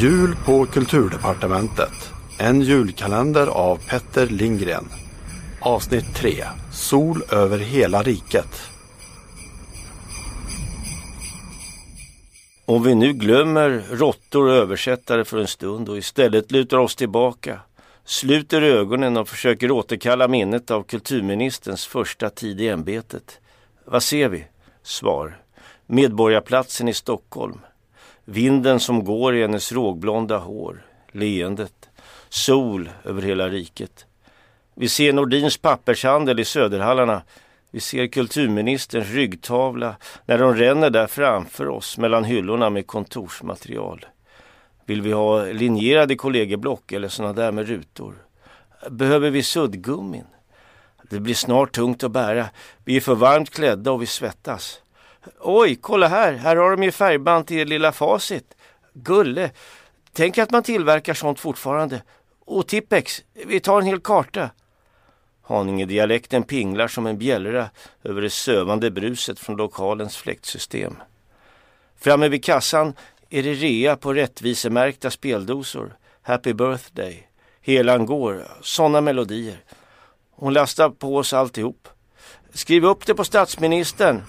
Jul på Kulturdepartementet. En julkalender av Petter Lindgren. Avsnitt 3. Sol över hela riket. Om vi nu glömmer råttor och översättare för en stund och istället lutar oss tillbaka, sluter ögonen och försöker återkalla minnet av kulturministerns första tid i ämbetet. Vad ser vi? Svar. Medborgarplatsen i Stockholm. Vinden som går i hennes rågblonda hår. Leendet. Sol över hela riket. Vi ser Nordins pappershandel i Söderhallarna. Vi ser kulturministerns ryggtavla när de ränner där framför oss mellan hyllorna med kontorsmaterial. Vill vi ha linjerade kollegieblock eller sådana där med rutor? Behöver vi suddgummin? Det blir snart tungt att bära. Vi är för varmt klädda och vi svettas. Oj, kolla här! Här har de ju färgband till lilla facit. Gulle! Tänk att man tillverkar sånt fortfarande. Och Tippex, vi tar en hel karta. Haninge-dialekten pinglar som en bjällra över det sövande bruset från lokalens fläktsystem. Framme vid kassan är det rea på rättvisemärkta speldosor. Happy birthday. Helan går. Sådana melodier. Hon lastar på oss alltihop. Skriv upp det på statsministern.